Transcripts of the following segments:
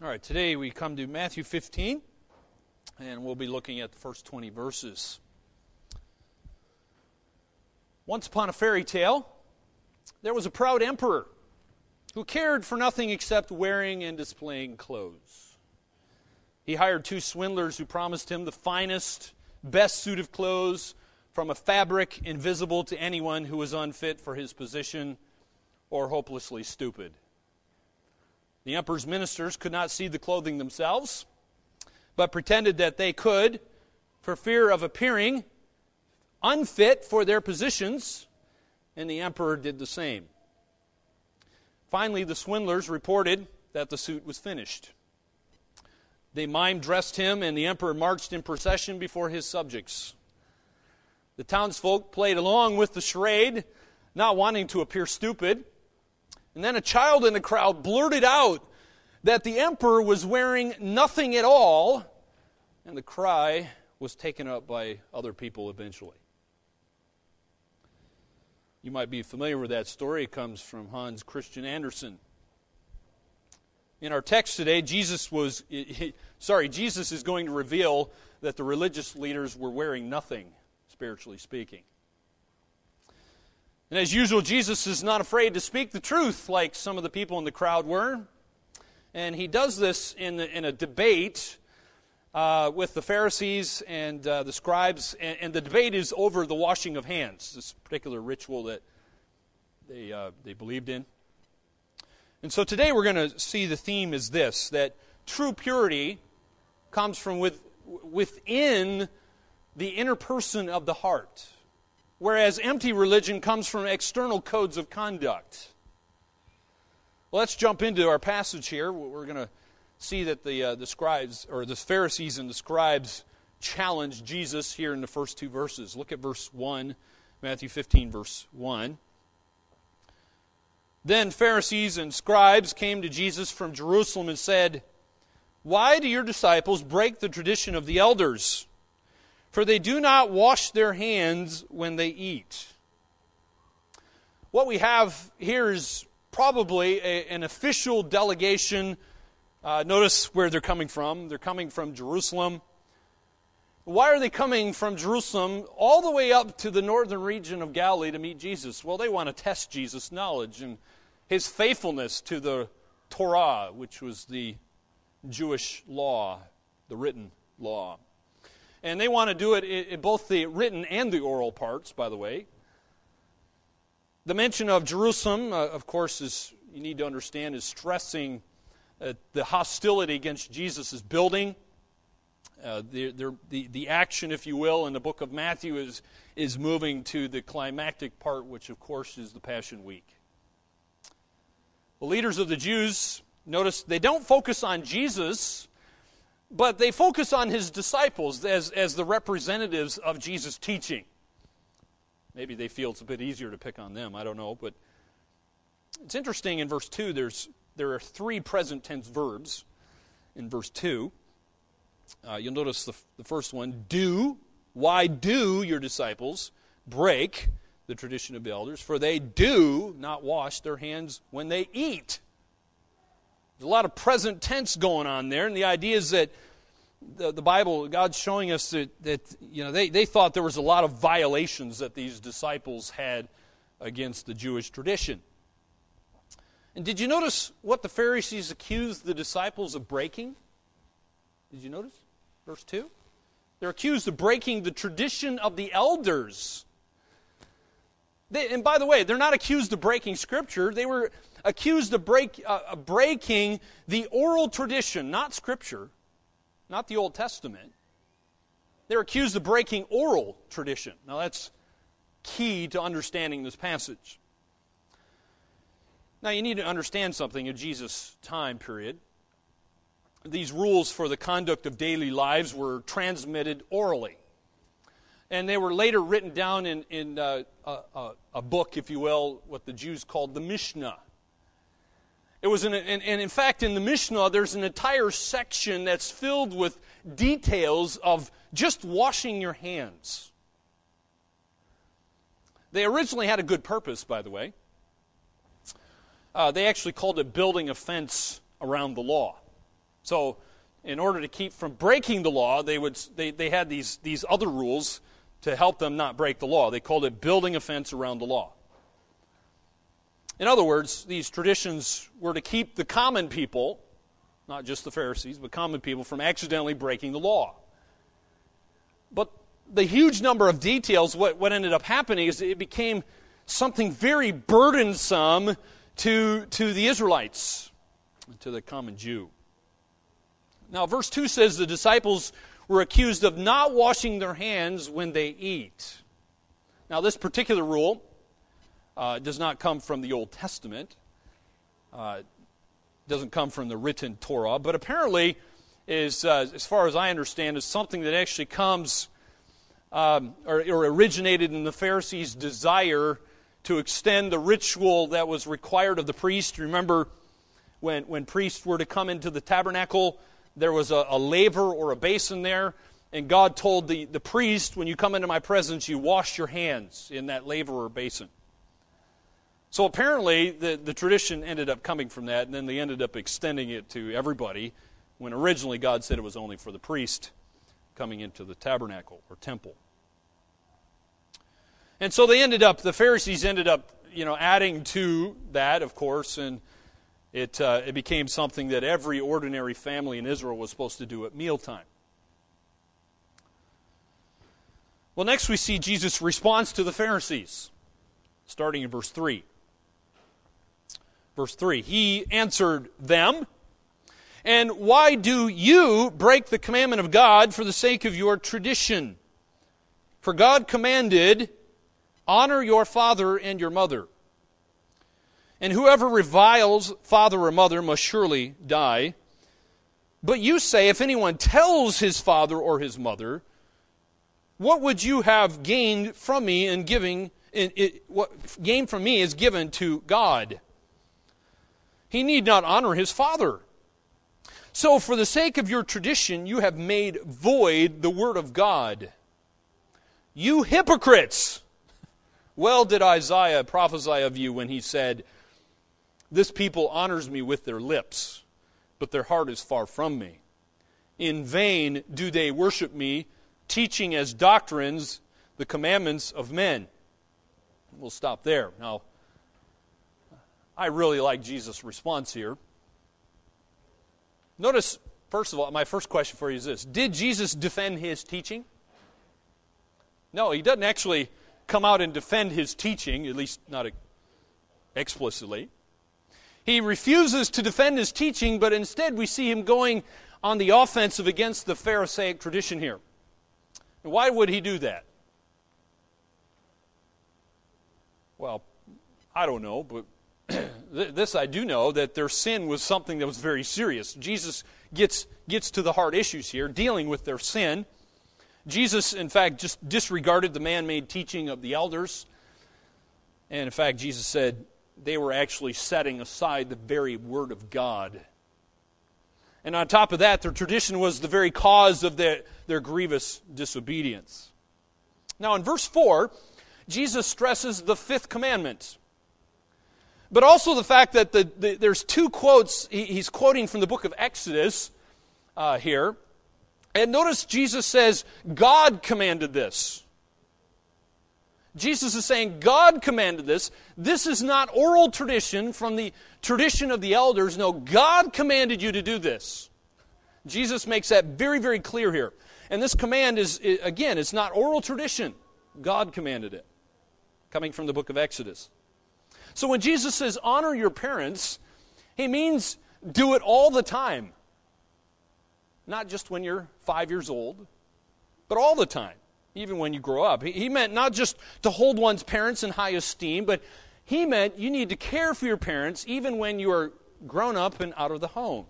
All right, today we come to Matthew 15, and we'll be looking at the first 20 verses. Once upon a fairy tale, there was a proud emperor who cared for nothing except wearing and displaying clothes. He hired two swindlers who promised him the finest, best suit of clothes from a fabric invisible to anyone who was unfit for his position or hopelessly stupid. The emperor's ministers could not see the clothing themselves, but pretended that they could for fear of appearing unfit for their positions, and the emperor did the same. Finally, the swindlers reported that the suit was finished. They mime dressed him, and the emperor marched in procession before his subjects. The townsfolk played along with the charade, not wanting to appear stupid. And then a child in the crowd blurted out that the emperor was wearing nothing at all, and the cry was taken up by other people eventually. You might be familiar with that story. It comes from Hans Christian Andersen. In our text today, Jesus was, sorry, Jesus is going to reveal that the religious leaders were wearing nothing, spiritually speaking. And as usual, Jesus is not afraid to speak the truth like some of the people in the crowd were. And he does this in, the, in a debate uh, with the Pharisees and uh, the scribes. And, and, the debate is over the washing of hands, this particular ritual that they, uh, they believed in. And so today we're going to see the theme is this that true purity comes from with, within the inner person of the heart whereas empty religion comes from external codes of conduct. Well, let's jump into our passage here. We're going to see that the, uh, the scribes, or the Pharisees and the scribes, challenge Jesus here in the first two verses. Look at verse 1, Matthew 15, verse 1. Then Pharisees and scribes came to Jesus from Jerusalem and said, Why do your disciples break the tradition of the elders? For they do not wash their hands when they eat. What we have here is probably a, an official delegation. Uh, notice where they're coming from. They're coming from Jerusalem. Why are they coming from Jerusalem all the way up to the northern region of Galilee to meet Jesus? Well, they want to test Jesus' knowledge and his faithfulness to the Torah, which was the Jewish law, the written law. And they want to do it in both the written and the oral parts, by the way. The mention of Jerusalem, uh, of course, is you need to understand is stressing uh, the hostility against Jesus' building. Uh, the, the, the action, if you will, in the book of Matthew is, is moving to the climactic part, which, of course, is the Passion Week. The leaders of the Jews, notice they don't focus on Jesus but they focus on his disciples as, as the representatives of Jesus' teaching. Maybe they feel it's a bit easier to pick on them. I don't know. But it's interesting in verse 2, there's, there are three present tense verbs in verse 2. Uh, you'll notice the, the first one do. Why do your disciples break the tradition of the elders? For they do not wash their hands when they eat. There's a lot of present tense going on there, and the idea is that the, the Bible, God's showing us that, that you know, they, they thought there was a lot of violations that these disciples had against the Jewish tradition. And did you notice what the Pharisees accused the disciples of breaking? Did you notice? Verse 2? They're accused of breaking the tradition of the elders. They, and by the way, they're not accused of breaking Scripture. They were accused of, break, uh, breaking the oral tradition, not Scripture, not the Old Testament. They're accused of breaking oral tradition. Now, that's key to understanding this passage. Now, you need to understand something in Jesus' time period. These rules for the conduct of daily lives were transmitted orally and they were later written down in, in uh, a, a, book, if you will, what the Jews called the Mishnah. It was an, and, and in fact, in the Mishnah, there's an entire section that's filled with details of just washing your hands. They originally had a good purpose, by the way. Uh, they actually called it building a fence around the law. So, in order to keep from breaking the law, they, would, they, they had these, these other rules to help them not break the law. They called it building a fence around the law. In other words, these traditions were to keep the common people, not just the Pharisees, but common people, from accidentally breaking the law. But the huge number of details, what, what ended up happening is it became something very burdensome to, to the Israelites, to the common Jew. Now, verse 2 says the disciples were accused of not washing their hands when they eat. Now, this particular rule uh, does not come from the Old Testament, uh, doesn't come from the written Torah, but apparently, is, uh, as far as I understand, is something that actually comes um, or, or originated in the Pharisees' desire to extend the ritual that was required of the priest. Remember, when, when priests were to come into the tabernacle, there was a, a laver or a basin there, and God told the, the priest, when you come into my presence, you wash your hands in that laver or basin. So apparently, the, the tradition ended up coming from that, and then they ended up extending it to everybody, when originally God said it was only for the priest coming into the tabernacle or temple. And so they ended up, the Pharisees ended up, you know, adding to that, of course, and it, uh, it became something that every ordinary family in Israel was supposed to do at mealtime. Well, next we see Jesus' response to the Pharisees, starting in verse 3. Verse 3 He answered them, And why do you break the commandment of God for the sake of your tradition? For God commanded, Honor your father and your mother. And whoever reviles father or mother must surely die. But you say, if anyone tells his father or his mother, what would you have gained from me in giving? In, what gain from me is given to God. He need not honor his father. So, for the sake of your tradition, you have made void the word of God. You hypocrites! Well did Isaiah prophesy of you when he said, this people honors me with their lips, but their heart is far from me. In vain do they worship me, teaching as doctrines the commandments of men. We'll stop there. Now, I really like Jesus' response here. Notice, first of all, my first question for you is this Did Jesus defend his teaching? No, he doesn't actually come out and defend his teaching, at least not explicitly. He refuses to defend his teaching, but instead we see him going on the offensive against the Pharisaic tradition here. why would he do that? Well, I don't know, but this I do know that their sin was something that was very serious. Jesus gets, gets to the hard issues here, dealing with their sin. Jesus, in fact, just disregarded the man made teaching of the elders. And in fact, Jesus said, they were actually setting aside the very Word of God. And on top of that, their tradition was the very cause of their, their grievous disobedience. Now, in verse 4, Jesus stresses the fifth commandment. But also the fact that the, the, there's two quotes, he, he's quoting from the book of Exodus uh, here. And notice Jesus says, God commanded this. Jesus is saying God commanded this. This is not oral tradition from the tradition of the elders. No, God commanded you to do this. Jesus makes that very, very clear here. And this command is, again, it's not oral tradition. God commanded it, coming from the book of Exodus. So when Jesus says honor your parents, he means do it all the time. Not just when you're five years old, but all the time even when you grow up. He meant not just to hold one's parents in high esteem, but he meant you need to care for your parents even when you are grown up and out of the home.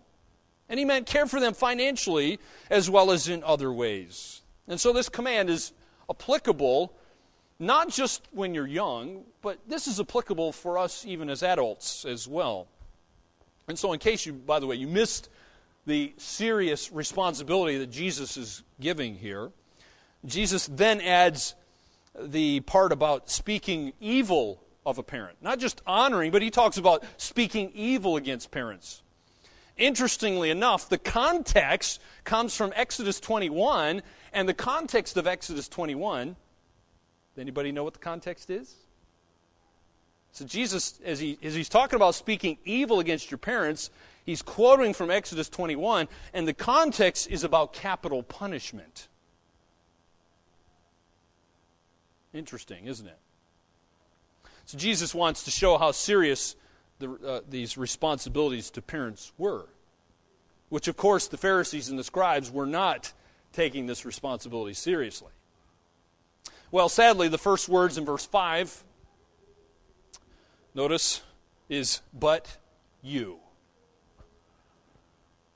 And he meant care for them financially as well as in other ways. And so this command is applicable not just when you're young, but this is applicable for us even as adults as well. And so, in case you, by the way, you missed the serious responsibility that Jesus is giving here, Jesus then adds the part about speaking evil of a parent. Not just honoring, but he talks about speaking evil against parents. interestingly enough, the context comes from Exodus 21, and the context of Exodus 21, anybody know what the context is? So Jesus, as, he, as he's talking about speaking evil against your parents, he's quoting from Exodus 21, and the context is about capital punishment. Interesting, isn't it? So Jesus wants to show how serious the, uh, these responsibilities to parents were, which, of course, the Pharisees and the scribes were not taking this responsibility seriously. Well, sadly, the first words in verse 5, notice, is but you.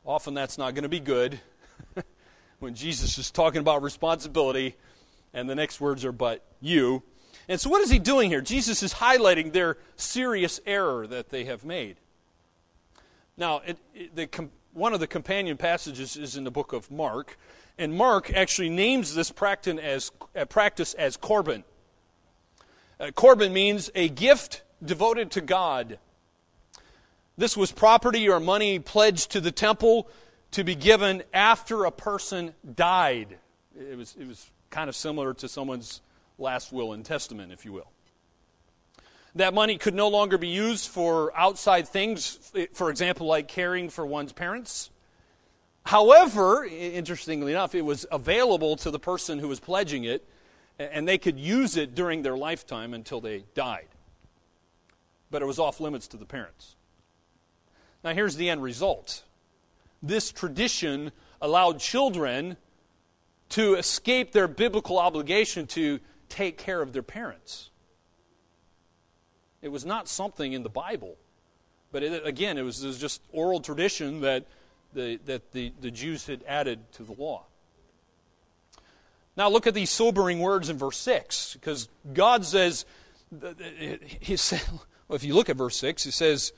Often that's not going to be good when Jesus is talking about responsibility and the next words are but you. And so, what is he doing here? Jesus is highlighting their serious error that they have made. Now, it, it, the, one of the companion passages is in the book of Mark, and Mark actually names this practice as, uh, practice as Corban. Uh, Corban means a gift devoted to God. This was property or money pledged to the temple to be given after a person died. It was, it was kind of similar to someone's last will and testament, if you will. That money could no longer be used for outside things, eh, for example, like caring for one's parents. However, interestingly enough, it was available to the person who was pledging it, and they could use it during their lifetime until they died. But it was off limits to the parents. Now, here's the end result this tradition allowed children to escape their biblical obligation to take care of their parents. It was not something in the Bible. But it, again, it was, it was, just oral tradition that, the, that the, the Jews had added to the law. Now, look at these sobering words in verse 6, because God says, he said, well, if you look at verse 6, it says,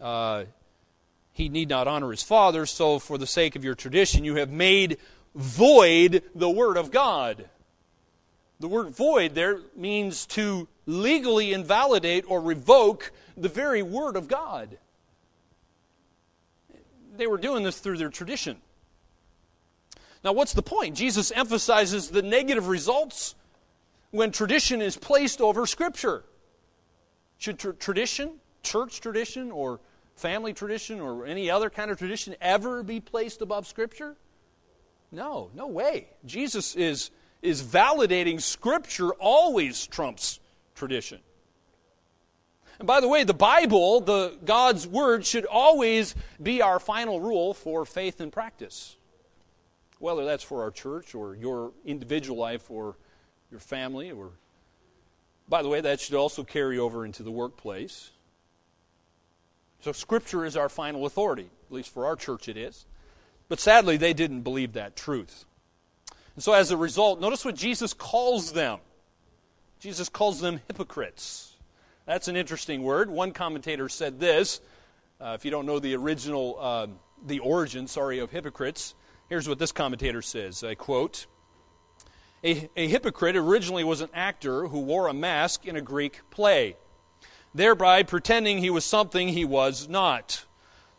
uh, He need not honor his father, so for the sake of your tradition, you have made void the word of God. The word void there means to legally invalidate or revoke the very word of God. They were doing this through their tradition. Now, what's the point? Jesus emphasizes the negative results when tradition is placed over Scripture. Should tr- tradition, church tradition, or family tradition, or any other kind of tradition ever be placed above Scripture? No, no way. Jesus is is validating Scripture always trumps tradition. And by the way, the Bible, the God's Word, should always be our final rule for faith and practice. Whether that's for our church or your individual life or your family or by the way, that should also carry over into the workplace. So Scripture is our final authority, at least for our church it is. But sadly, they didn't believe that truth. And so, as a result, notice what Jesus calls them. Jesus calls them hypocrites. That's an interesting word. One commentator said this. Uh, if you don't know the original, uh, the origin, sorry, of hypocrites, here's what this commentator says. I quote a, a hypocrite originally was an actor who wore a mask in a Greek play, thereby pretending he was something he was not.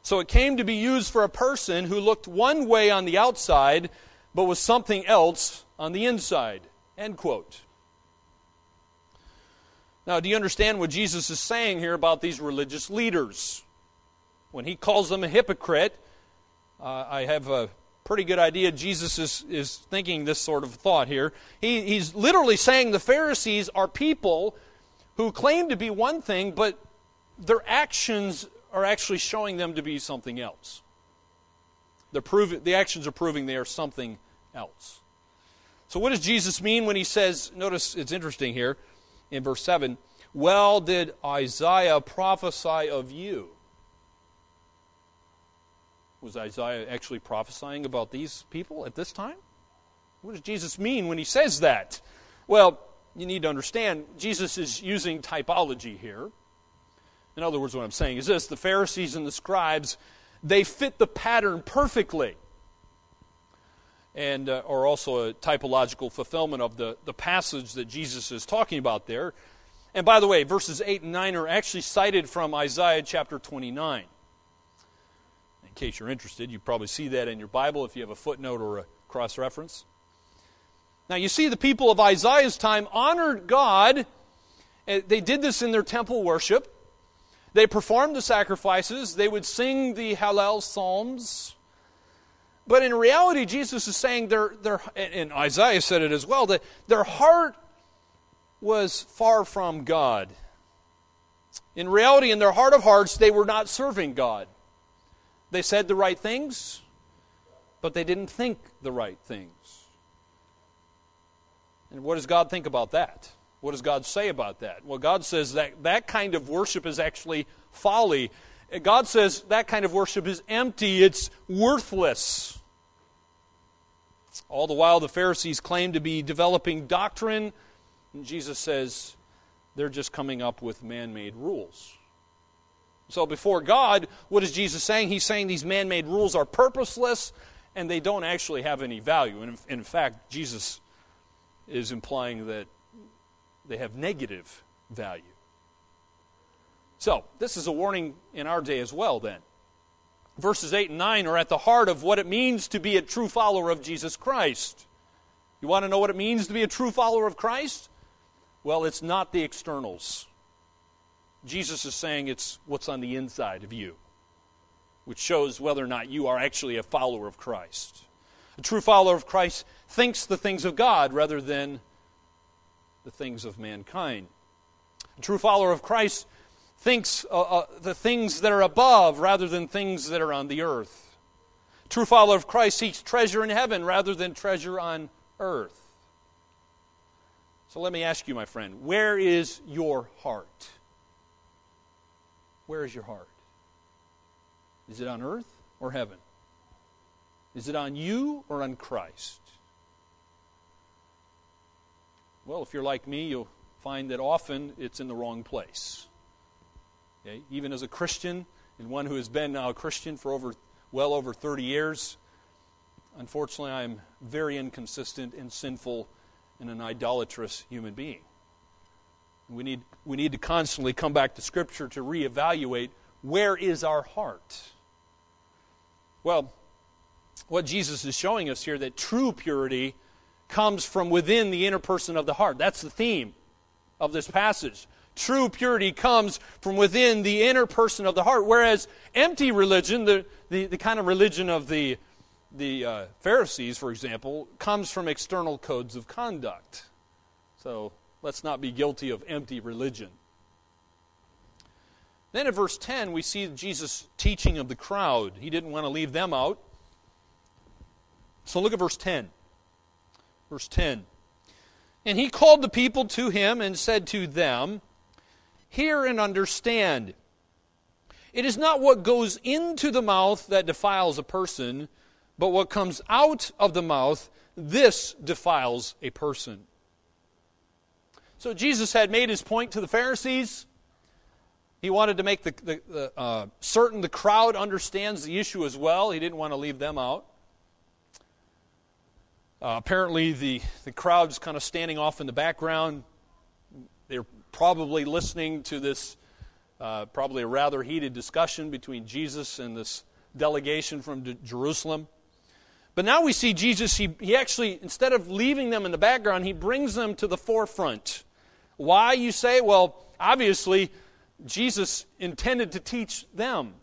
So it came to be used for a person who looked one way on the outside but was something else on the inside. End quote. Now, do you understand what Jesus is saying here about these religious leaders? When he calls them a hypocrite, uh, I have a pretty good idea Jesus is, is thinking this sort of thought here. He, he's literally saying the Pharisees are people who claim to be one thing, but their actions are actually showing them to be something else. The, prov- the actions are proving they are something else. So, what does Jesus mean when he says, notice it's interesting here in verse 7 Well, did Isaiah prophesy of you? Was Isaiah actually prophesying about these people at this time? What does Jesus mean when he says that? Well, you need to understand, Jesus is using typology here. In other words, what I'm saying is this the Pharisees and the scribes they fit the pattern perfectly. And, uh, or also a typological fulfillment of the, the passage that Jesus is talking about there. And by the way, verses 8 and 9 are actually cited from Isaiah chapter 29. In case you're interested. You probably see that in your Bible if you have a footnote or a cross reference. Now, you see, the people of Isaiah's time honored God. Uh, they did this in their temple worship. They performed the sacrifices. They would sing the Hallel psalms. But in reality, Jesus is saying their, their and Isaiah said it as well, that their heart was far from God. In reality, in their heart of hearts, they were not serving God. They said the right things, but they didn't think the right things. And what does God think about that? What does God say about that? Well, God says that that kind of worship is actually folly. God says that kind of worship is empty, it's worthless. All the while, the Pharisees claim to be developing doctrine, and Jesus says they're just coming up with man made rules. So, before God, what is Jesus saying? He's saying these man made rules are purposeless and they don't actually have any value. And in fact, Jesus is implying that they have negative value. So, this is a warning in our day as well, then. Verses 8 and 9 are at the heart of what it means to be a true follower of Jesus Christ. You want to know what it means to be a true follower of Christ? Well, it's not the externals. Jesus is saying it's what's on the inside of you, which shows whether or not you are actually a follower of Christ. A true follower of Christ thinks the things of God rather than the things of mankind. A true follower of Christ thinks uh, uh, the things that are above rather than things that are on the earth. True follower of Christ seeks treasure in heaven rather than treasure on earth. So let me ask you, my friend, where is your heart? Where is your heart? Is it on earth or heaven? Is it on you or on Christ? Well, if you're like me, you'll find that often it's in the wrong place. Okay? Even as a Christian, and one who has been now a Christian for over well over 30 years, unfortunately, I am very inconsistent and sinful and an idolatrous human being. We need, we need to constantly come back to Scripture to reevaluate where is our heart. Well, what Jesus is showing us here that true purity comes from within the inner person of the heart. That's the theme of this passage. True purity comes from within the inner person of the heart, whereas empty religion, the, the, the kind of religion of the, the uh, Pharisees, for example, comes from external codes of conduct. So let's not be guilty of empty religion. Then in verse 10, we see Jesus' teaching of the crowd. He didn't want to leave them out. So look at verse 10. Verse 10. And he called the people to him and said to them, Hear and understand. It is not what goes into the mouth that defiles a person, but what comes out of the mouth, this defiles a person. So Jesus had made his point to the Pharisees. He wanted to make the, the, the uh, certain the crowd understands the issue as well. He didn't want to leave them out. Uh, apparently, the, the crowd's kind of standing off in the background. They're probably listening to this, uh, probably a rather heated discussion between Jesus and this delegation from D- Jerusalem. But now we see Jesus, he, he actually, instead of leaving them in the background, he brings them to the forefront. Why, you say? Well, obviously, Jesus intended to teach them.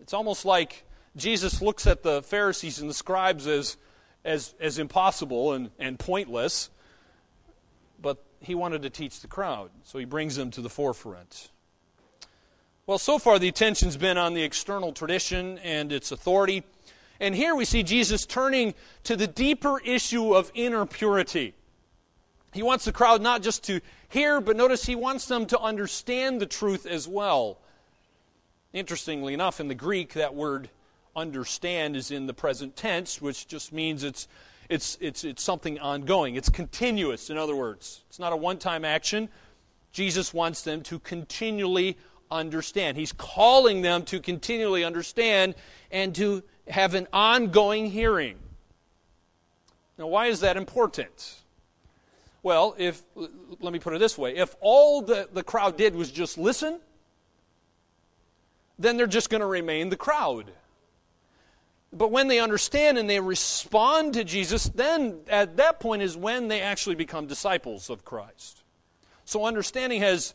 It's almost like Jesus looks at the Pharisees and the scribes as, as, as impossible and, and pointless, he wanted to teach the crowd, so he brings them to the forefront. Well, so far the attention's been on the external tradition and its authority. And here we see Jesus turning to the deeper issue of inner purity. He wants the crowd not just to hear, but notice he wants them to understand the truth as well. Interestingly enough, in the Greek, that word understand is in the present tense, which just means it's, it's, it's, it's something ongoing. It's continuous, in other words. It's not a one time action. Jesus wants them to continually understand. He's calling them to continually understand and to have an ongoing hearing. Now, why is that important? Well, if, let me put it this way if all the, the crowd did was just listen, then they're just going to remain the crowd. But when they understand and they respond to Jesus, then at that point is when they actually become disciples of Christ. So understanding has,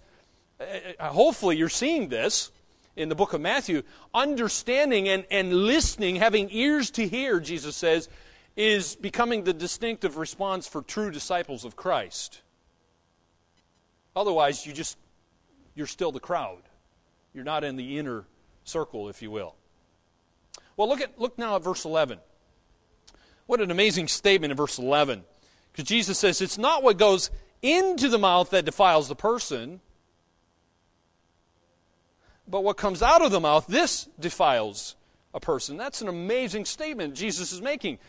uh, uh, hopefully, you're seeing this in the book of Matthew. Understanding and, and listening, having ears to hear, Jesus says, is becoming the distinctive response for true disciples of Christ. Otherwise, you just, you're still the crowd. You're not in the inner circle, if you will. Well, look, at, look now at verse 11. What an amazing statement in verse 11. Because Jesus says, It's not what goes into the mouth that defiles the person, but what comes out of the mouth, this defiles a person. That's an amazing statement Jesus is making.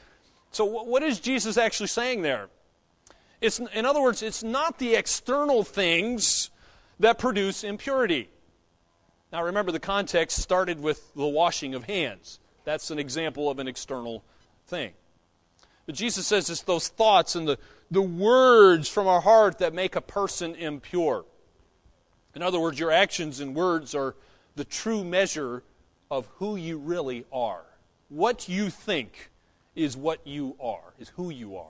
So, what is Jesus actually saying there? It's, in other words, it's not the external things that produce impurity. Now, remember, the context started with the washing of hands. That's an example of an external thing. But Jesus says it's those thoughts and the, the words from our heart that make a person impure. In other words, your actions and words are the true measure of who you really are. What you think is what you are, is who you are.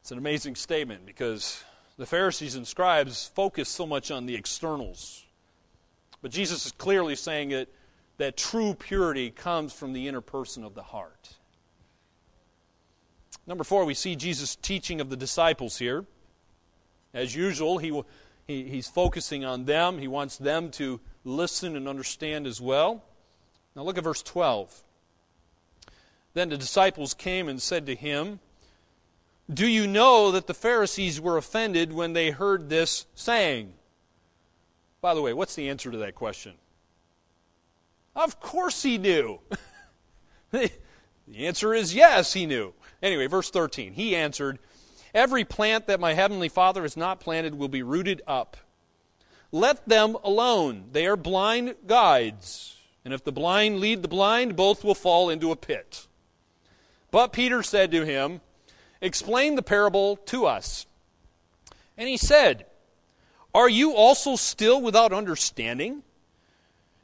It's an amazing statement because the Pharisees and scribes focus so much on the externals. But Jesus is clearly saying that that true purity comes from the inner person of the heart. Number four, we see Jesus' teaching of the disciples here. As usual, he, he, he's focusing on them. He wants them to listen and understand as well. Now look at verse 12. Then the disciples came and said to him, Do you know that the Pharisees were offended when they heard this saying? By the way, what's the answer to that question? Of course he knew. the answer is yes, he knew. Anyway, verse 13. He answered, Every plant that my heavenly Father has not planted will be rooted up. Let them alone. They are blind guides. And if the blind lead the blind, both will fall into a pit. But Peter said to him, Explain the parable to us. And he said, Are you also still without understanding?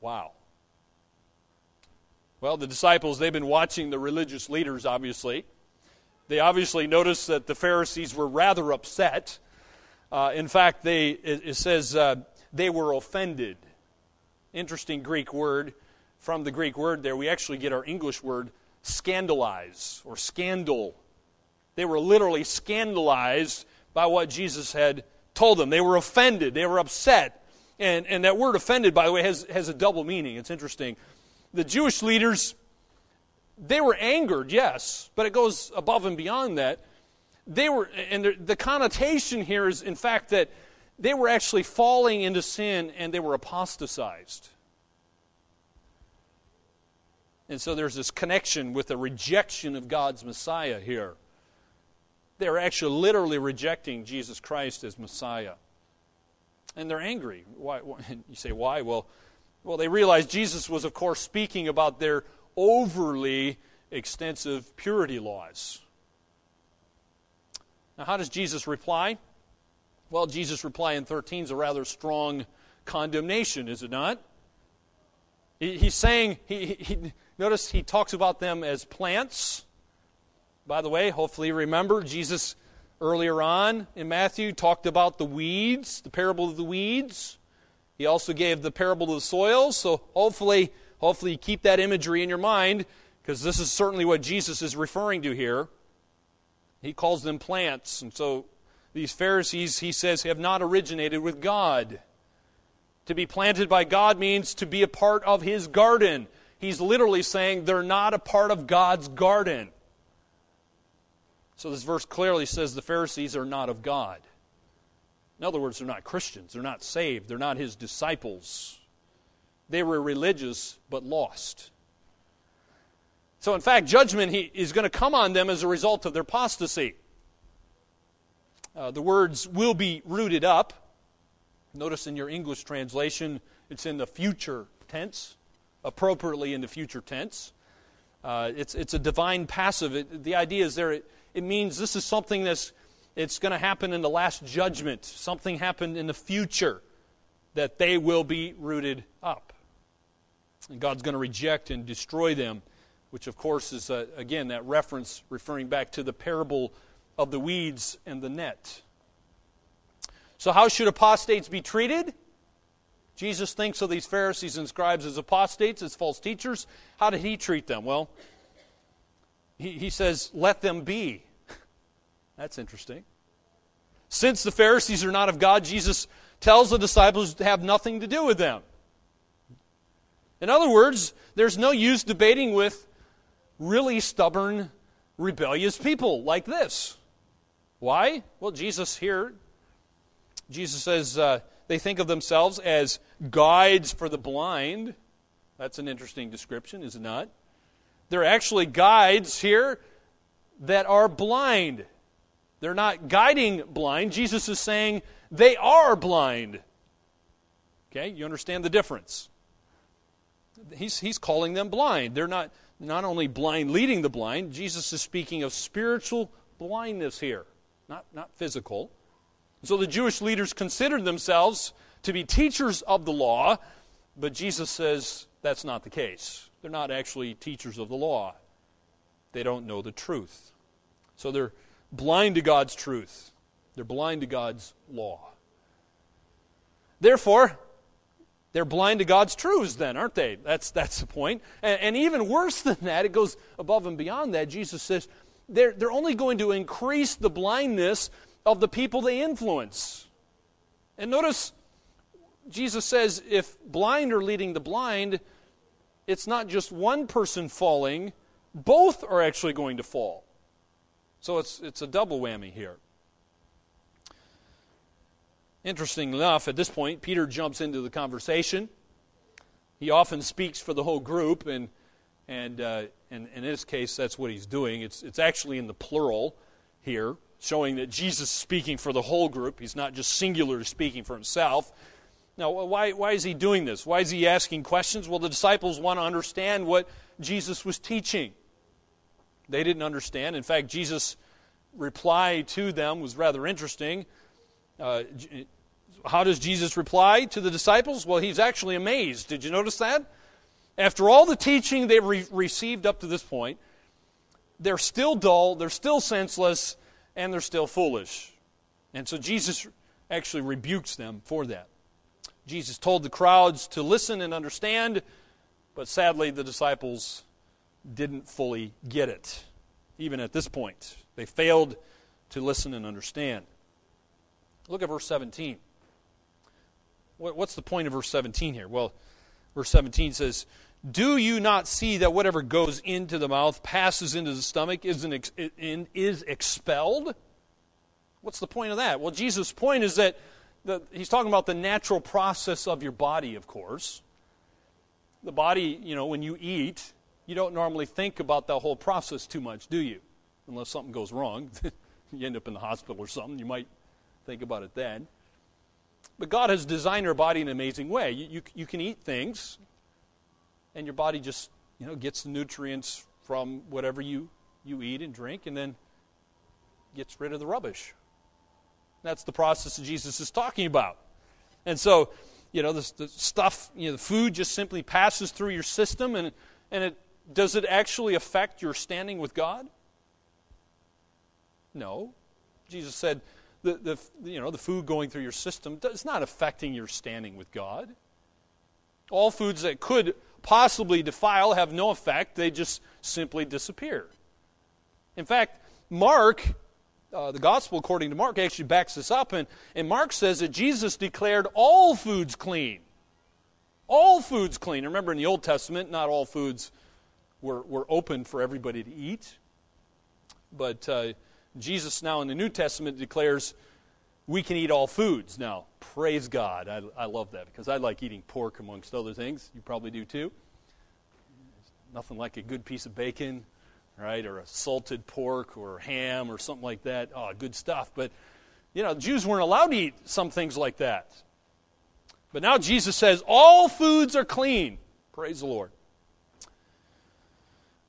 Wow. Well, the disciples, they've been watching the religious leaders, obviously. They obviously noticed that the Pharisees were rather upset. Uh, in fact, they, it, says uh, they were offended. Interesting Greek word. From the Greek word there, we actually get our English word scandalize or scandal. They were literally scandalized by what Jesus had told them. They were offended. They were upset. And, and that word offended, by the way, has, has a double meaning. It's interesting. The Jewish leaders, they were angered, yes, but it goes above and beyond that. They were, and the, the connotation here is, in fact, that they were actually falling into sin and they were apostatized. And so there's this connection with the rejection of God's Messiah here. They're actually literally rejecting Jesus Christ as Messiah and they're angry. Why, you say, why? Well, well, they realize Jesus was, of course, speaking about their overly extensive purity laws. Now, how does Jesus reply? Well, Jesus' reply in 13 is a rather strong condemnation, is it not? He, he's saying, he, he, notice he talks about them as plants. By the way, hopefully remember, Jesus earlier on in Matthew talked about the weeds, the parable of the weeds. He also gave the parable of the soils. So hopefully, hopefully you keep that imagery in your mind because this is certainly what Jesus is referring to here. He calls them plants. And so these Pharisees, he says, have not originated with God. To be planted by God means to be a part of his garden. He's literally saying they're not a part of God's garden. So this verse clearly says the Pharisees are not of God. In other words, they're not Christians. They're not saved. They're not his disciples. They were religious but lost. So, in fact, judgment is going to come on them as a result of their apostasy. Uh, the words will be rooted up. Notice in your English translation, it's in the future tense, appropriately in the future tense. Uh, it's, it's a divine passive. It, the idea is there, it, it means this is something that's it's going to happen in the last judgment. Something happened in the future that they will be rooted up. And God's going to reject and destroy them, which, of course, is, uh, again, that reference referring back to the parable of the weeds and the net. So, how should apostates be treated? Jesus thinks of these Pharisees and scribes as apostates, as false teachers. How did he treat them? Well, he, he says, let them be. That's interesting. Since the Pharisees are not of God, Jesus tells the disciples to have nothing to do with them. In other words, there's no use debating with really stubborn, rebellious people like this. Why? Well, Jesus here, Jesus says uh, they think of themselves as guides for the blind. That's an interesting description, is it not? They're actually guides here that are blind. They're not guiding blind. Jesus is saying they are blind. Okay, you understand the difference. He's, he's calling them blind. They're not, not only blind leading the blind, Jesus is speaking of spiritual blindness here, not, not physical. So the Jewish leaders considered themselves to be teachers of the law, but Jesus says that's not the case. They're not actually teachers of the law, they don't know the truth. So they're blind to God's truth, they're blind to God's law. Therefore, they're blind to God's truths, then, aren't they? That's, that's the point. And, and even worse than that, it goes above and beyond that. Jesus says they're, they're only going to increase the blindness of the people they influence. And notice, Jesus says if blind are leading the blind, it's not just one person falling, both are actually going to fall. So it's, it's a double whammy here. Interesting enough, at this point, Peter jumps into the conversation. He often speaks for the whole group, and, and, uh, and in this case, that's what he's doing. It's, it's actually in the plural here, showing that Jesus is speaking for the whole group. He's not just singular speaking for himself. Now, why, why is he doing this? Why is he asking questions? Well, the disciples want to understand what Jesus was teaching. They didn't understand. In fact, Jesus' reply to them was rather interesting. Uh, how does Jesus reply to the disciples? Well, he's actually amazed. Did you notice that? After all the teaching they've re- received up to this point, they're still dull, they're still senseless, and they're still foolish. And so Jesus actually rebukes them for that. Jesus told the crowds to listen and understand, but sadly, the disciples didn't fully get it, even at this point. They failed to listen and understand. Look at verse 17. What's the point of verse 17 here? Well, verse 17 says, Do you not see that whatever goes into the mouth passes into the stomach, is, ex- is expelled? What's the point of that? Well, Jesus' point is that the, he's talking about the natural process of your body, of course. The body, you know, when you eat, you don't normally think about that whole process too much, do you? Unless something goes wrong. you end up in the hospital or something, you might think about it then. But God has designed our body in an amazing way. You, you, you can eat things, and your body just you know, gets the nutrients from whatever you, you eat and drink, and then gets rid of the rubbish. That's the process that Jesus is talking about. And so, you know, the, the stuff, you know, the food just simply passes through your system, and, and it does it actually affect your standing with God? No. Jesus said the, the, you know, the food going through your system is not affecting your standing with God. All foods that could possibly defile have no effect, they just simply disappear. In fact, Mark, uh, the gospel according to Mark, actually backs this up, and, and Mark says that Jesus declared all foods clean. All foods clean. Remember, in the Old Testament, not all foods were, were open for everybody to eat. But uh, Jesus now in the New Testament declares we can eat all foods. Now, praise God. I, I love that because I like eating pork amongst other things. You probably do too. Nothing like a good piece of bacon, right? Or a salted pork or ham or something like that. Oh, good stuff. But, you know, Jews weren't allowed to eat some things like that. But now Jesus says all foods are clean. Praise the Lord.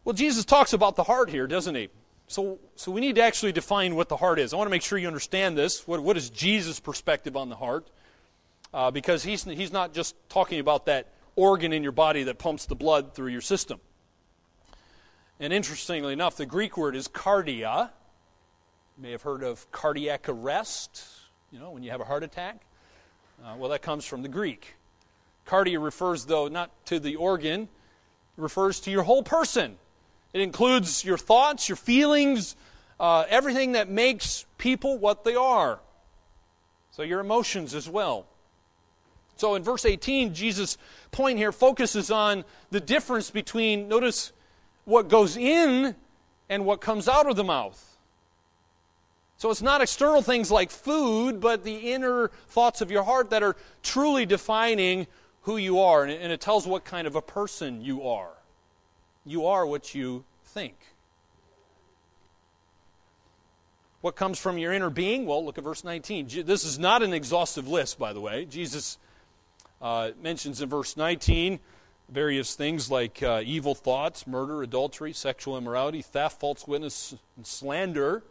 Well, Jesus talks about the heart here, doesn't he? So, so we need to actually define what the heart is. I want to make sure you understand this. What, what is Jesus' perspective on the heart? Uh, because he's, he's not just talking about that organ in your body that pumps the blood through your system. And interestingly enough, the Greek word is cardia. You may have heard of cardiac arrest, you know, when you have a heart attack. Uh, well, that comes from the Greek. Cardia refers, though, not to the organ, it refers to your whole person. It includes your thoughts, your feelings, uh, everything that makes people what they are. So your emotions as well. So in verse 18, Jesus' point here focuses on the difference between, notice, what goes in and what comes out of the mouth. So it's not external things like food, but the inner thoughts of your heart that are truly defining who you are. And it tells what kind of a person you are. You are what you think. What comes from your inner being? Well, look at verse 19. This is not an exhaustive list, by the way. Jesus uh, mentions in verse 19 various things like uh, evil thoughts, murder, adultery, sexual immorality, theft, false witness, and slander.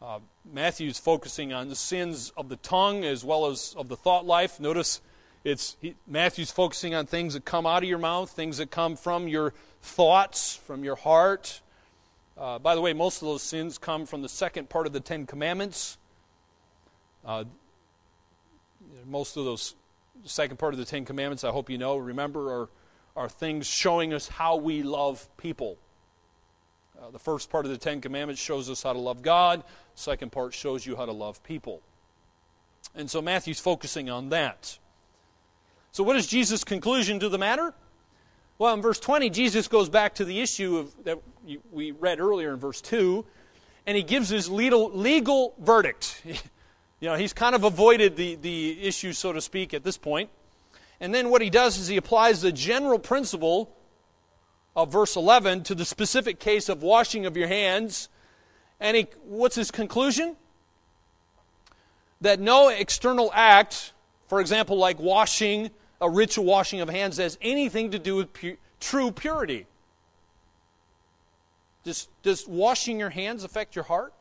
Uh, Matthew's focusing on the sins of the tongue as well as of the thought life. Notice it's he, Matthew's focusing on things that come out of your mouth, things that come from your thoughts, from your heart. Uh, by the way, most of those sins come from the second part of the Ten Commandments. Uh, most of those second part of the Ten Commandments, I hope you know, remember, are, are things showing us how we love people. Uh, the first part of the Ten Commandments shows us how to love God. Second part shows you how to love people. And so Matthew's focusing on that. So, what is Jesus' conclusion to the matter? Well, in verse 20, Jesus goes back to the issue of, that we read earlier in verse 2, and he gives his legal, legal verdict. you know, he's kind of avoided the, the issue, so to speak, at this point. And then what he does is he applies the general principle of verse 11 to the specific case of washing of your hands. And he, what's his conclusion? That no external act, for example, like washing a ritual washing of hands has anything to do with pu- true purity. Does, does washing your hands affect your heart?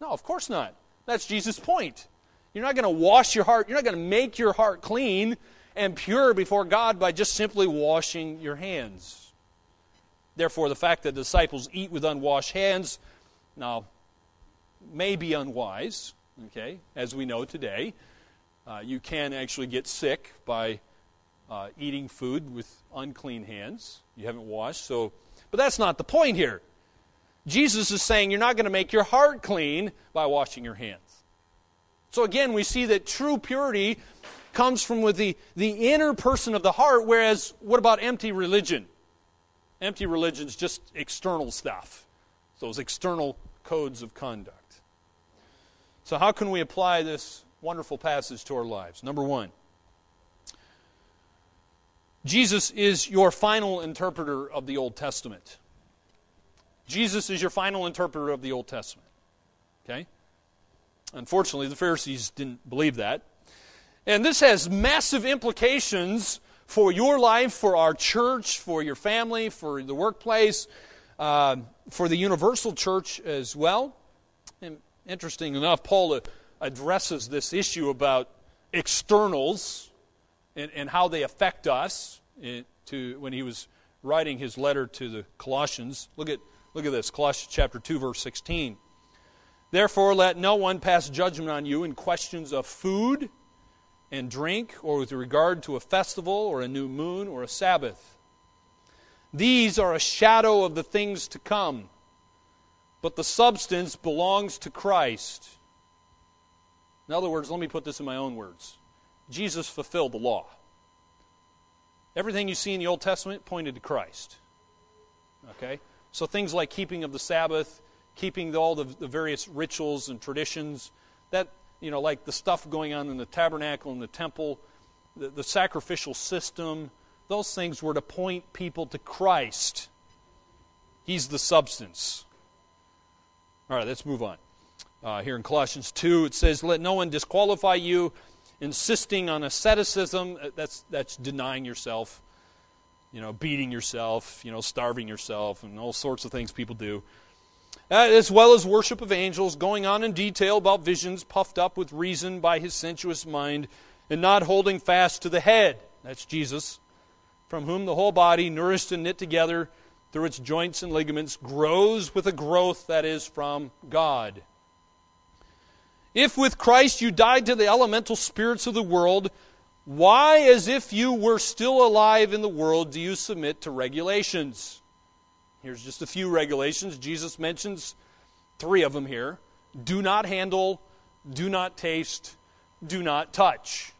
No, of course not. That's Jesus' point. You're not going to wash your heart, you're not going to make your heart clean and pure before God by just simply washing your hands. Therefore, the fact that the disciples eat with unwashed hands now may be unwise, okay, as we know today. Uh, you can actually get sick by uh, eating food with unclean hands. You haven't washed. So, but that's not the point here. Jesus is saying you're not going to make your heart clean by washing your hands. So again, we see that true purity comes from with the, the inner person of the heart, whereas what about empty religion? Empty religion is just external stuff, those external codes of conduct. So, how can we apply this wonderful passage to our lives? Number one, Jesus is your final interpreter of the Old Testament. Jesus is your final interpreter of the Old Testament. Okay? Unfortunately, the Pharisees didn't believe that. And this has massive implications for your life, for our church, for your family, for the workplace, uh, for the universal church as well. And interesting enough, Paul addresses this issue about externals and, and how they affect us in, to, when he was writing his letter to the Colossians. Look at, look at this Colossians chapter 2, verse 16. Therefore, let no one pass judgment on you in questions of food and drink, or with regard to a festival, or a new moon, or a Sabbath. These are a shadow of the things to come, but the substance belongs to Christ. In other words, let me put this in my own words Jesus fulfilled the law. Everything you see in the Old Testament pointed to Christ. Okay? So things like keeping of the Sabbath, keeping all the, the various rituals and traditions, that, you know, like the stuff going on in the tabernacle and the temple, the, the sacrificial system, those things were to point people to Christ. He's the substance. All right, let's move on. Uh, here in Colossians 2, it says, Let no one disqualify you, insisting on asceticism. Uh, that's, that's denying yourself, you know, beating yourself, you know, starving yourself, and all sorts of things people do. Uh, as well as worship of angels, going on in detail about visions puffed up with reason by his sensuous mind, and not holding fast to the head. That's Jesus, from whom the whole body, nourished and knit together through its joints and ligaments, grows with a growth that is from God. If with Christ you died to the elemental spirits of the world, why, as if you were still alive in the world, do you submit to regulations? Here's just a few regulations. Jesus mentions three of them here do not handle, do not taste, do not touch.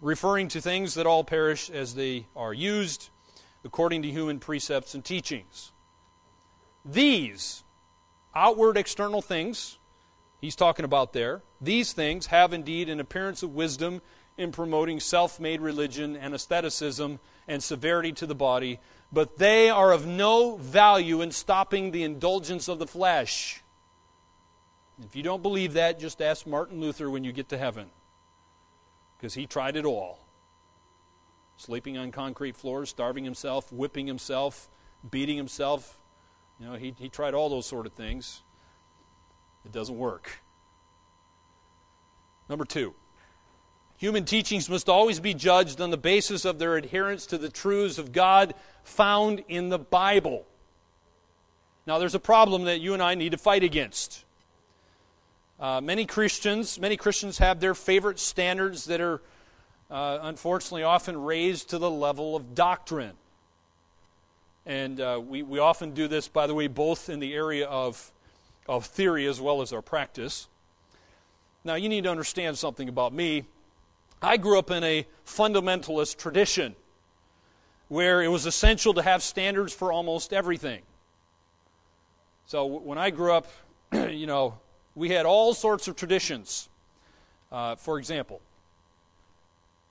Referring to things that all perish as they are used according to human precepts and teachings. These outward external things he's talking about there, these things have indeed an appearance of wisdom in promoting self made religion and asceticism and severity to the body, but they are of no value in stopping the indulgence of the flesh. If you don't believe that, just ask Martin Luther when you get to heaven, because he tried it all sleeping on concrete floors, starving himself, whipping himself, beating himself. You know, he, he tried all those sort of things. It doesn't work. Number two, human teachings must always be judged on the basis of their adherence to the truths of God found in the Bible. Now, there's a problem that you and I need to fight against. Uh, many Christians, many Christians have their favorite standards that are uh, unfortunately often raised to the level of doctrine. And uh, we, we often do this, by the way, both in the area of of theory as well as our practice. Now, you need to understand something about me. I grew up in a fundamentalist tradition where it was essential to have standards for almost everything. So, when I grew up, you know, we had all sorts of traditions. Uh, for example,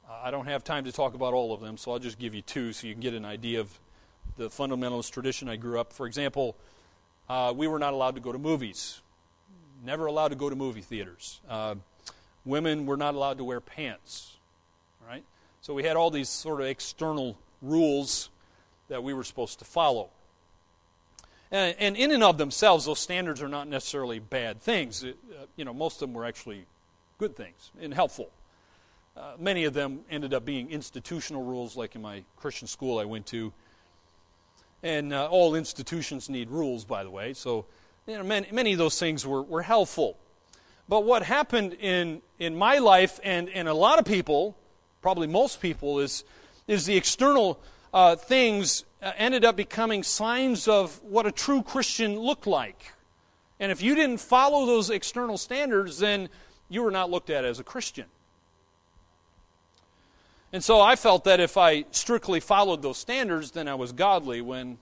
I don't have time to talk about all of them, so I'll just give you two so you can get an idea of the fundamentalist tradition I grew up. For example, uh, we were not allowed to go to movies. Never allowed to go to movie theaters. Uh, women were not allowed to wear pants. Right? So we had all these sort of external rules that we were supposed to follow. And, and in and of themselves, those standards are not necessarily bad things. It, uh, you know, most of them were actually good things and helpful. Uh, many of them ended up being institutional rules, like in my Christian school I went to. And uh, all institutions need rules, by the way. So you know, many, many of those things were, were helpful. But what happened in, in my life and, and a lot of people, probably most people, is, is the external uh, things uh, ended up becoming signs of what a true Christian looked like. And if you didn't follow those external standards, then you were not looked at as a Christian. And so I felt that if I strictly followed those standards, then I was godly, when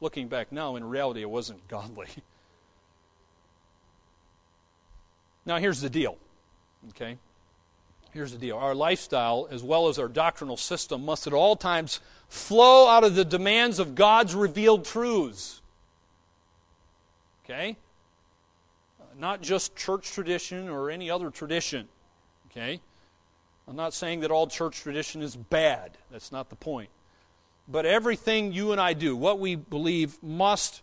looking back now, in reality, I wasn't godly. Now, here's the deal. Okay? Here's the deal. Our lifestyle, as well as our doctrinal system, must at all times flow out of the demands of God's revealed truths. Okay? Not just church tradition or any other tradition. Okay? I'm not saying that all church tradition is bad. That's not the point. But everything you and I do, what we believe, must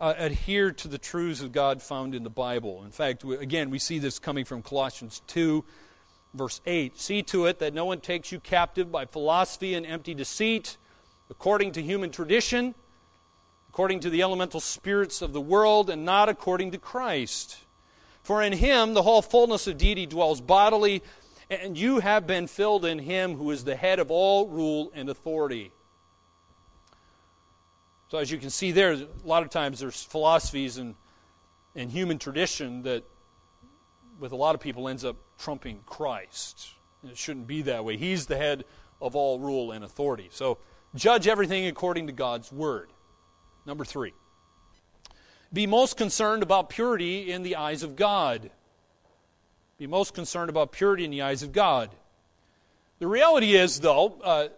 uh, adhere to the truths of God found in the Bible. In fact, we, again, we see this coming from Colossians 2, verse 8. See to it that no one takes you captive by philosophy and empty deceit, according to human tradition, according to the elemental spirits of the world, and not according to Christ. For in him the whole fullness of deity dwells bodily and you have been filled in him who is the head of all rule and authority. So, as you can see there, a lot of times there's philosophies and, and human tradition that, with a lot of people, ends up trumping Christ. And it shouldn't be that way. He's the head of all rule and authority. So, judge everything according to God's word. Number three. be most concerned about purity in the eyes of God. Be most concerned about purity in the eyes of God. The reality is, though, uh,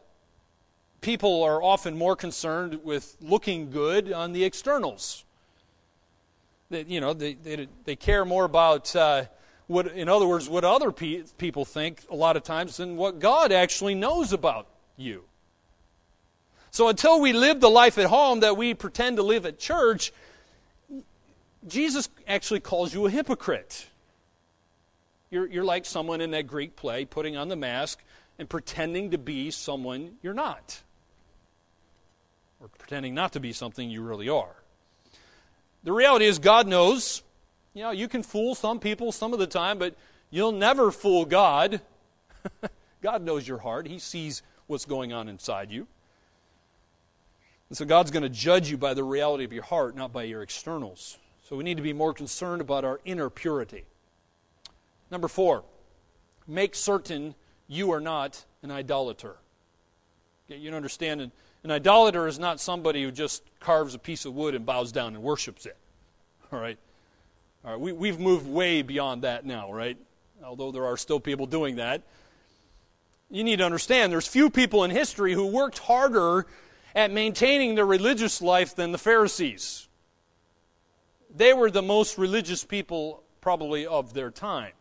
people are often more concerned with looking good on the externals. They, you know, they, they, they care more about uh, what, in other words, what other pe- people think a lot of times than what God actually knows about you. So until we live the life at home that we pretend to live at church, Jesus actually calls you a hypocrite. You're, you're like someone in that Greek play putting on the mask and pretending to be someone you're not, or pretending not to be something you really are. The reality is, God knows. You know, you can fool some people some of the time, but you'll never fool God. God knows your heart, He sees what's going on inside you. And so God's going to judge you by the reality of your heart, not by your externals. So we need to be more concerned about our inner purity. Number four, make certain you are not an idolater. You understand, an, an idolater is not somebody who just carves a piece of wood and bows down and worships it. All right? All right, we, we've moved way beyond that now, right? Although there are still people doing that. You need to understand there's few people in history who worked harder at maintaining their religious life than the Pharisees. They were the most religious people, probably, of their time.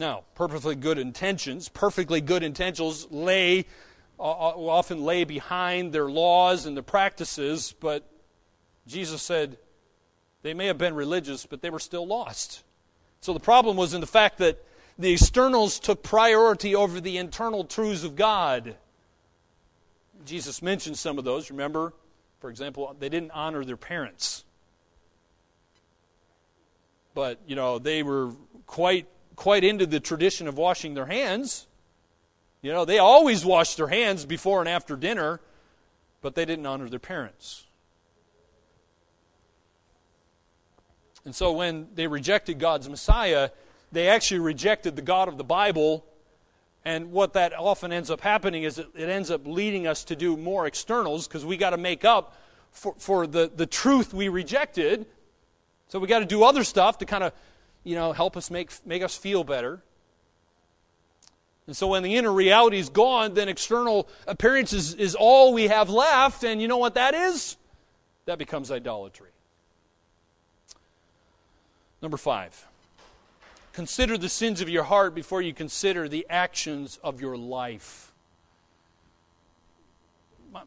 Now, perfectly good intentions, perfectly good intentions lay uh, uh often lay behind their laws and their practices, but Jesus said they may have been religious, but they were still lost. So the problem was in the fact that the externals took priority over the internal truths of God. Jesus mentioned some of those. Remember, for example, they didn't honor their parents. But, you know, they were quite quite into the tradition of washing their hands. You know, they always washed their hands before and after dinner, but they didn't honor their parents. And so when they rejected God's Messiah, they actually rejected the God of the Bible. And what that often ends up happening is it, ends up leading us to do more externals because we got to make up for, for the, the truth we rejected. So we got to do other stuff to kind of you know, help us make, make us feel better. And so when the inner reality is gone, then external appearance is, is all we have left. And you know what that is? That becomes idolatry. Number five, consider the sins of your heart before you consider the actions of your life.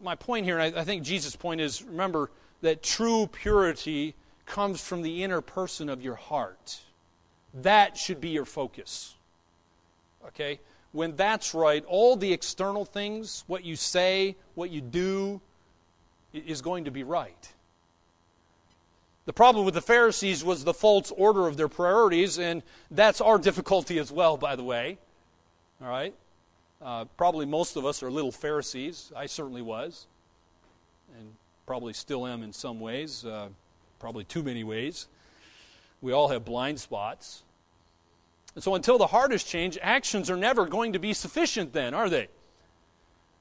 My, point here, and I think Jesus' point is remember that true purity comes from the inner person of your heart. That should be your focus. Okay? When that's right, all the external things, what you say, what you do, is going to be right. The problem with the Pharisees was the false order of their priorities, and that's our difficulty as well, by the way. All right? Uh, probably most of us are little Pharisees. I certainly was, and probably still am in some ways, uh, probably too many ways. We all have blind spots. And so until the heart is changed, actions are never going to be sufficient, then, are they?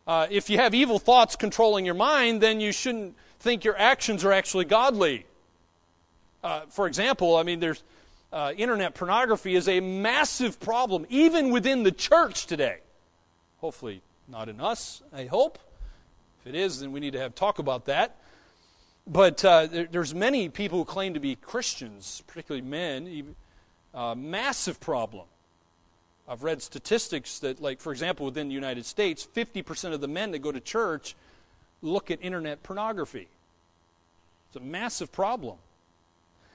Uh, if you have evil thoughts controlling your mind, then you shouldn't think your actions are actually godly. Uh, for example, I mean, there's uh, internet pornography is a massive problem, even within the church today. Hopefully, not in us, I hope. If it is, then we need to have talk about that. But uh, there, there's many people who claim to be Christians, particularly men, even, uh, massive problem. I've read statistics that, like, for example, within the United States, 50% of the men that go to church look at internet pornography. It's a massive problem.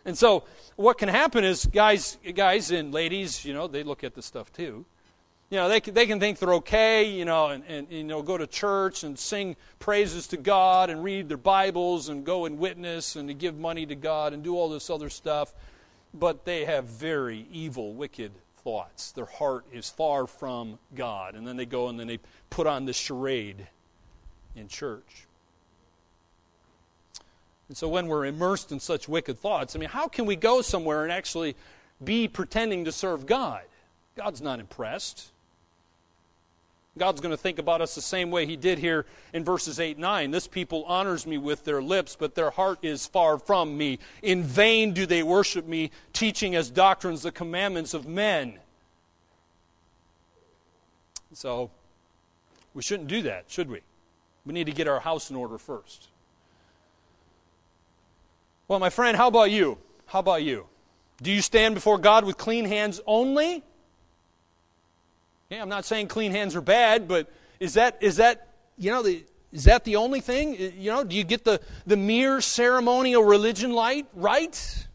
And so, what can happen is guys, guys and ladies, you know, they look at this stuff too. You know, they can, they can think they're okay, you know, and, and you know, go to church and sing praises to God and read their Bibles and go and witness and to give money to God and do all this other stuff but they have very evil, wicked thoughts. Their heart is far from God. And then they go and then they put on this charade in church. And so when we're immersed in such wicked thoughts, I mean, how can we go somewhere and actually be pretending to serve God? God's not impressed. God's going to think about us the same way He did here in verses 8 9. This people honors me with their lips, but their heart is far from me. In vain do they worship me, teaching as doctrines the commandments of men. So, we shouldn't do that, should we? We need to get our house in order first. Well, my friend, how about you? How about you? Do you stand before God with clean hands only? Yeah, I'm not saying clean hands are bad, but is that is that you know the is that the only thing? You know, do you get the, the mere ceremonial religion light right?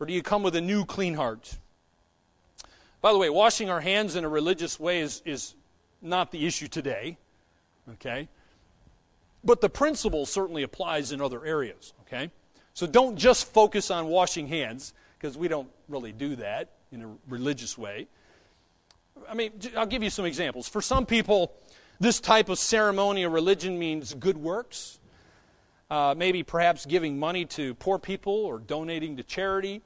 Or do you come with a new clean heart? By the way, washing our hands in a religious way is, is not the issue today. Okay? But the principle certainly applies in other areas. Okay? So don't just focus on washing hands, because we don't really do that in a religious way. I mean, I'll give you some examples. For some people, this type of ceremony or religion means good works. Uh, maybe perhaps giving money to poor people or donating to charity.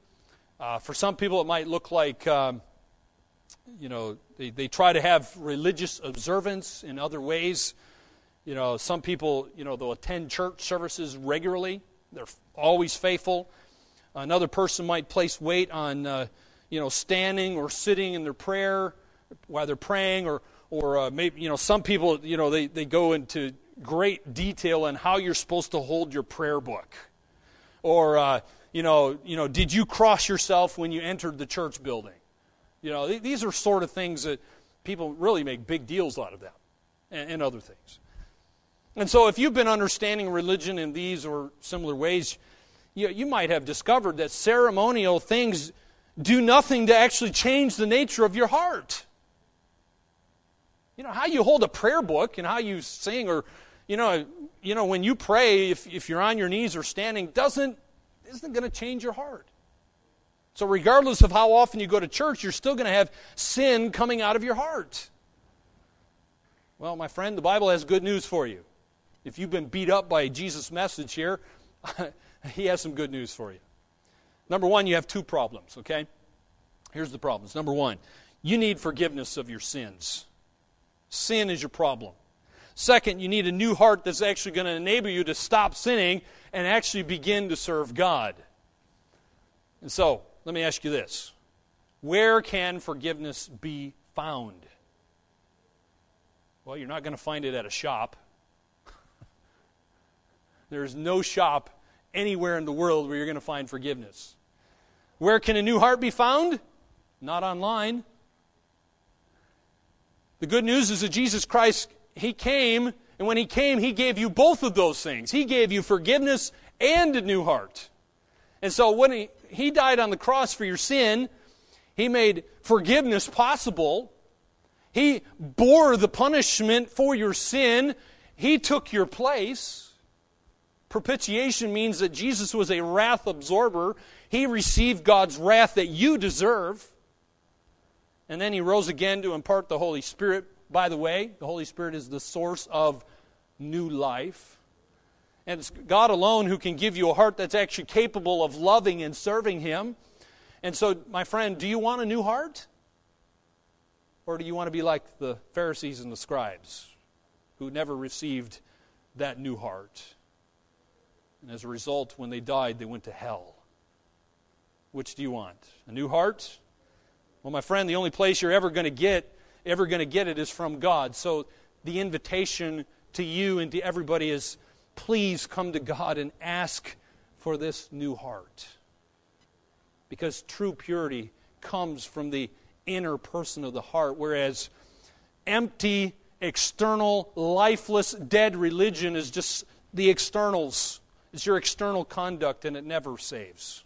Uh, for some people, it might look like, um, you know, they, they try to have religious observance in other ways. You know, some people, you know, they'll attend church services regularly, they're always faithful. Another person might place weight on, uh, you know, standing or sitting in their prayer while they're praying, or or uh, maybe you know some people you know they, they go into great detail on how you're supposed to hold your prayer book, or uh, you know you know did you cross yourself when you entered the church building? You know th- these are sort of things that people really make big deals out of them, and, and other things. And so, if you've been understanding religion in these or similar ways, you, you might have discovered that ceremonial things do nothing to actually change the nature of your heart. You know, how you hold a prayer book and how you sing or, you know, you know when you pray, if, if you're on your knees or standing, doesn't, isn't going to change your heart. So, regardless of how often you go to church, you're still going to have sin coming out of your heart. Well, my friend, the Bible has good news for you. If you've been beat up by Jesus' message here, he has some good news for you. Number one, you have two problems, okay? Here's the problems. Number one, you need forgiveness of your sins. Sin is your problem. Second, you need a new heart that's actually going to enable you to stop sinning and actually begin to serve God. And so, let me ask you this Where can forgiveness be found? Well, you're not going to find it at a shop. There's no shop anywhere in the world where you're going to find forgiveness. Where can a new heart be found? Not online. The good news is that Jesus Christ, He came, and when He came, He gave you both of those things. He gave you forgiveness and a new heart. And so when He, he died on the cross for your sin, He made forgiveness possible. He bore the punishment for your sin. He took your place. Propitiation means that Jesus was a wrath absorber. He received God's wrath that you deserve. And then he rose again to impart the Holy Spirit. By the way, the Holy Spirit is the source of new life. And it's God alone who can give you a heart that's actually capable of loving and serving Him. And so, my friend, do you want a new heart? Or do you want to be like the Pharisees and the scribes who never received that new heart? And as a result, when they died, they went to hell. Which do you want? A new heart well, my friend, the only place you're ever going to get ever going to get it is from God. So the invitation to you and to everybody is please come to God and ask for this new heart. Because true purity comes from the inner person of the heart, whereas empty, external, lifeless, dead religion is just the externals. It's your external conduct, and it never saves.